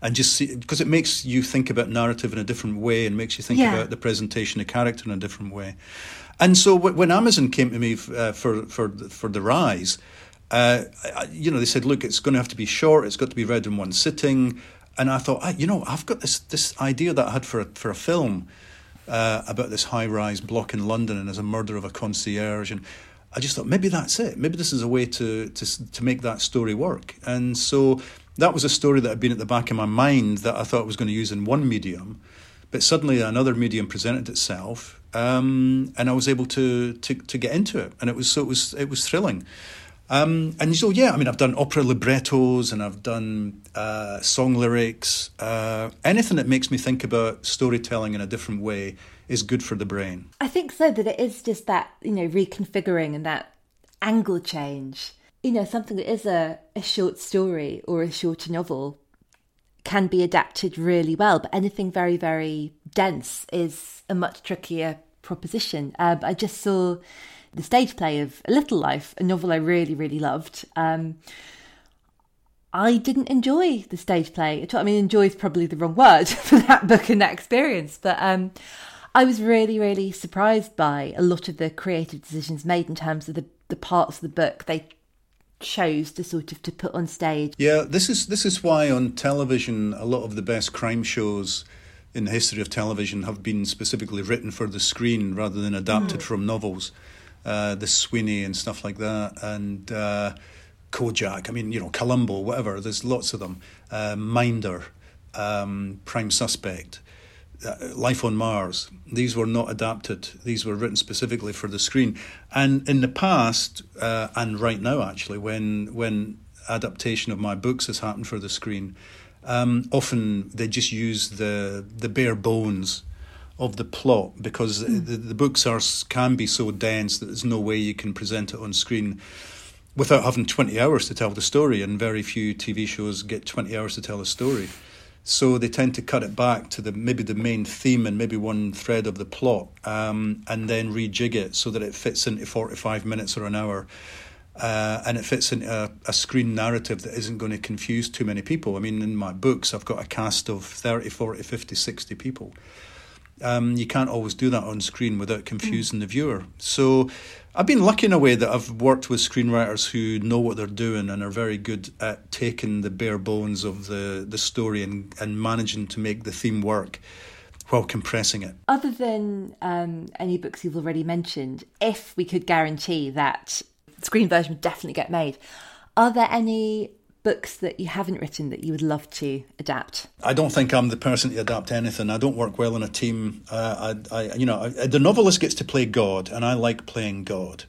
and just see because it makes you think about narrative in a different way and makes you think yeah. about the presentation of character in a different way. And so when Amazon came to me uh, for for for the rise, uh, you know, they said, look, it's going to have to be short. It's got to be read in one sitting. And I thought, you know, I've got this this idea that I had for a, for a film uh, about this high rise block in London and there's a murder of a concierge and. I just thought maybe that's it. Maybe this is a way to to to make that story work. And so that was a story that had been at the back of my mind that I thought I was going to use in one medium, but suddenly another medium presented itself, um, and I was able to, to to get into it, and it was so it was it was thrilling. Um, and so yeah, I mean, I've done opera librettos and I've done uh, song lyrics. Uh, anything that makes me think about storytelling in a different way is good for the brain. I think so. That it is just that you know reconfiguring and that angle change. You know, something that is a, a short story or a shorter novel can be adapted really well, but anything very, very dense is a much trickier proposition. Um, I just saw the stage play of A Little Life, a novel I really, really loved. Um, I didn't enjoy the stage play at all. I mean, enjoy is probably the wrong word for that book and that experience, but um, I was really, really surprised by a lot of the creative decisions made in terms of the, the parts of the book they chose to sort of to put on stage. Yeah, this is this is why on television a lot of the best crime shows in the history of television have been specifically written for the screen rather than adapted mm. from novels. Uh, the Sweeney and stuff like that, and uh, Kojak. I mean, you know, Columbo, whatever. There's lots of them. Uh, Minder, um, Prime Suspect. Uh, Life on Mars. These were not adapted. These were written specifically for the screen. And in the past, uh, and right now actually, when when adaptation of my books has happened for the screen, um, often they just use the the bare bones of the plot because mm. the, the books are can be so dense that there's no way you can present it on screen without having 20 hours to tell the story and very few TV shows get 20 hours to tell a story. So they tend to cut it back to the maybe the main theme and maybe one thread of the plot, um, and then rejig it so that it fits into forty five minutes or an hour. Uh, and it fits into a, a, screen narrative that isn't going to confuse too many people. I mean, in my books, I've got a cast of 30, 40, 50, 60 people. Um, you can't always do that on screen without confusing mm. the viewer. So I've been lucky in a way that I've worked with screenwriters who know what they're doing and are very good at taking the bare bones of the, the story and, and managing to make the theme work while compressing it. Other than um, any books you've already mentioned, if we could guarantee that screen version would definitely get made, are there any books that you haven't written that you would love to adapt? I don't think I'm the person to adapt anything. I don't work well in a team. Uh, I, I, you know, I, the novelist gets to play God, and I like playing God.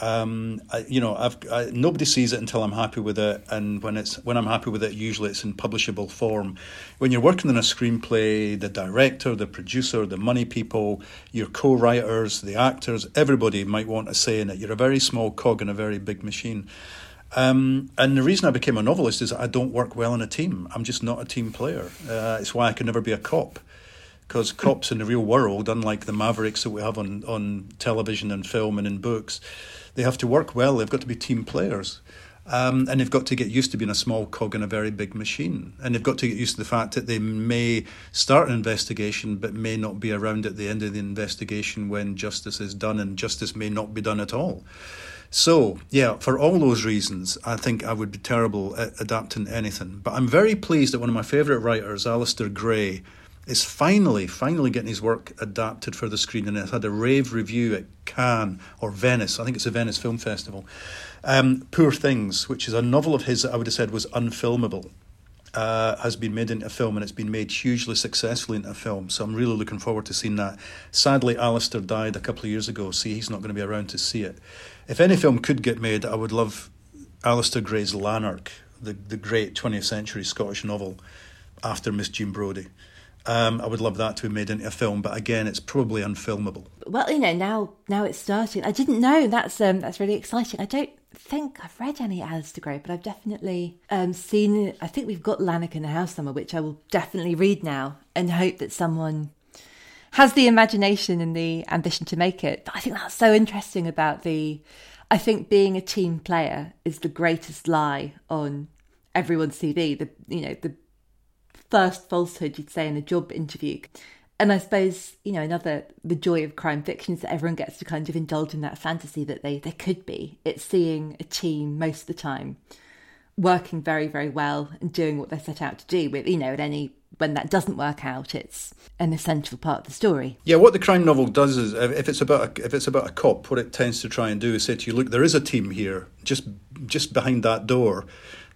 Um, I, you know, I've I, nobody sees it until I'm happy with it, and when it's when I'm happy with it, usually it's in publishable form. When you're working on a screenplay, the director, the producer, the money people, your co-writers, the actors, everybody might want a say in it. You're a very small cog in a very big machine. Um, and the reason I became a novelist is I don't work well in a team. I'm just not a team player. Uh, it's why I can never be a cop. Because cops in the real world, unlike the mavericks that we have on, on television and film and in books, they have to work well. They've got to be team players. Um, and they've got to get used to being a small cog in a very big machine. And they've got to get used to the fact that they may start an investigation but may not be around at the end of the investigation when justice is done, and justice may not be done at all. So, yeah, for all those reasons, I think I would be terrible at adapting anything. But I'm very pleased that one of my favourite writers, Alasdair Gray, is finally, finally getting his work adapted for the screen and it's had a rave review at Cannes or Venice. I think it's a Venice Film Festival. Um, Poor Things, which is a novel of his that I would have said was unfilmable uh, has been made into a film and it's been made hugely successfully into a film. So I'm really looking forward to seeing that. Sadly, Alasdair died a couple of years ago, so he's not going to be around to see it. If any film could get made, I would love Alasdair Gray's Lanark, the, the great 20th century Scottish novel after Miss Jean Brodie. Um, I would love that to be made into a film, but again, it's probably unfilmable. Well, you know, now now it's starting. I didn't know that's um, that's really exciting. I don't think I've read any Alasdair Gray, but I've definitely um, seen. I think we've got Lanark in the house somewhere, which I will definitely read now, and hope that someone has the imagination and the ambition to make it. But I think that's so interesting about the. I think being a team player is the greatest lie on everyone's CV. The you know the first falsehood you'd say in a job interview. And I suppose, you know, another, the joy of crime fiction is that everyone gets to kind of indulge in that fantasy that they, they could be. It's seeing a team most of the time working very, very well and doing what they're set out to do with, you know, at any when that doesn't work out, it's an essential part of the story. Yeah, what the crime novel does is, if it's about a, if it's about a cop, what it tends to try and do is say to you, look, there is a team here, just just behind that door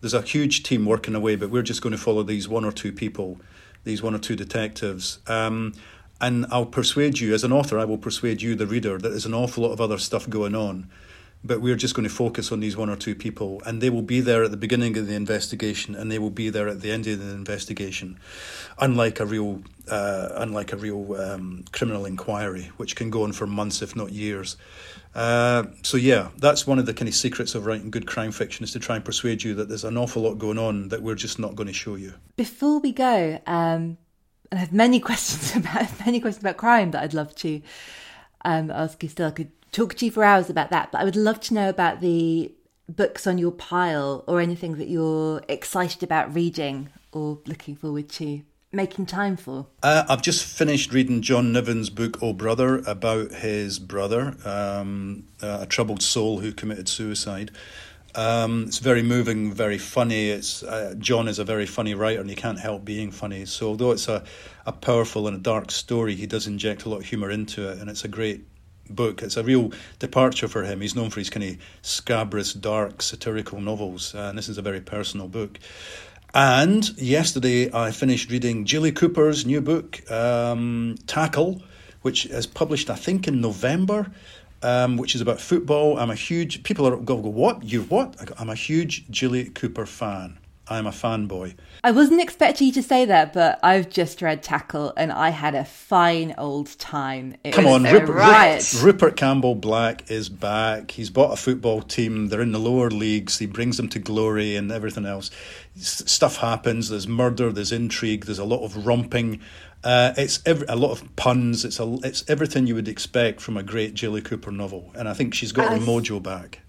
there's a huge team working away, but we're just going to follow these one or two people, these one or two detectives. Um, and I'll persuade you, as an author, I will persuade you, the reader, that there's an awful lot of other stuff going on. But we're just going to focus on these one or two people, and they will be there at the beginning of the investigation, and they will be there at the end of the investigation. Unlike a real, uh, unlike a real um, criminal inquiry, which can go on for months, if not years. Uh, so yeah, that's one of the kind of secrets of writing good crime fiction is to try and persuade you that there's an awful lot going on that we're just not going to show you. Before we go, um, I have many questions about many questions about crime that I'd love to um, ask you. Still, I could talk to you for hours about that, but I would love to know about the books on your pile or anything that you're excited about reading or looking forward to making time for? Uh, I've just finished reading John Niven's book, Oh Brother, about his brother, um, uh, a troubled soul who committed suicide. Um, it's very moving, very funny. It's uh, John is a very funny writer, and he can't help being funny. So, although it's a, a powerful and a dark story, he does inject a lot of humour into it, and it's a great book. It's a real departure for him. He's known for his kind of scabrous, dark, satirical novels, and this is a very personal book. And yesterday I finished reading Jilly Cooper's new book, um, Tackle, which is published, I think, in November um, which is about football. I'm a huge people are go, go what you what? I'm a huge Jilly Cooper fan. I'm a fanboy. I wasn't expecting you to say that, but I've just read Tackle and I had a fine old time. It Come on, Rupert, Rupert Campbell Black is back. He's bought a football team. They're in the lower leagues. He brings them to glory and everything else. Stuff happens. There's murder. There's intrigue. There's a lot of romping. Uh, it's every, a lot of puns. It's a, it's everything you would expect from a great Jilly Cooper novel, and I think she's got her mojo back.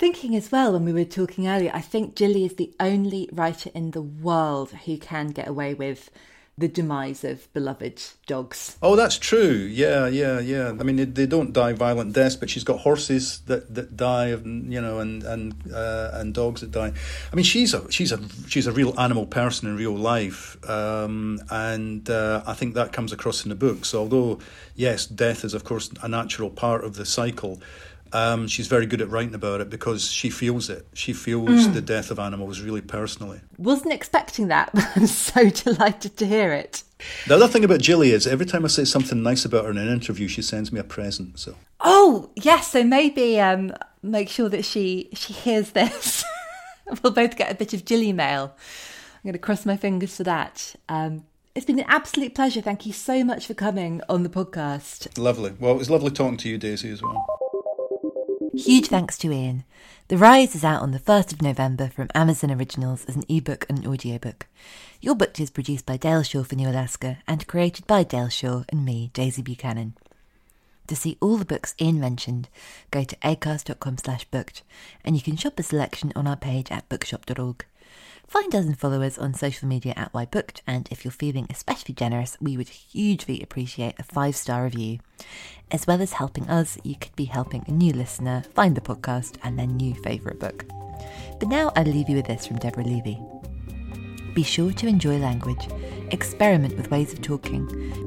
Thinking as well when we were talking earlier, I think Jilly is the only writer in the world who can get away with the demise of beloved dogs. Oh, that's true. Yeah, yeah, yeah. I mean, they, don't die violent deaths, but she's got horses that, that die, you know, and and uh, and dogs that die. I mean, she's a she's a she's a real animal person in real life, um, and uh, I think that comes across in the book. So, although yes, death is of course a natural part of the cycle. Um, she's very good at writing about it because she feels it. She feels mm. the death of animals really personally. Wasn't expecting that, but I'm so delighted to hear it. The other thing about Jilly is every time I say something nice about her in an interview, she sends me a present. So. Oh yes, so maybe um, make sure that she she hears this. we'll both get a bit of Jilly mail. I'm going to cross my fingers for that. Um, it's been an absolute pleasure. Thank you so much for coming on the podcast. Lovely. Well, it was lovely talking to you, Daisy, as well. Huge thanks to Ian. The Rise is out on the 1st of November from Amazon Originals as an ebook and an audiobook. You're Booked is produced by Dale Shaw for New Alaska and created by Dale Shaw and me, Daisy Buchanan. To see all the books Ian mentioned, go to acast.com slash booked, and you can shop a selection on our page at bookshop.org. Find us and follow us on social media at YBooked, and if you're feeling especially generous, we would hugely appreciate a five star review. As well as helping us, you could be helping a new listener find the podcast and their new favourite book. But now I'll leave you with this from Deborah Levy. Be sure to enjoy language, experiment with ways of talking,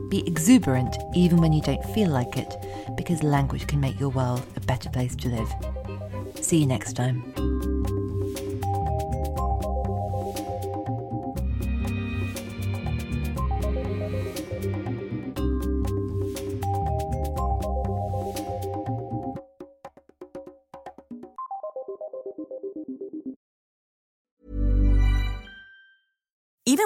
be exuberant even when you don't feel like it, because language can make your world a better place to live. See you next time.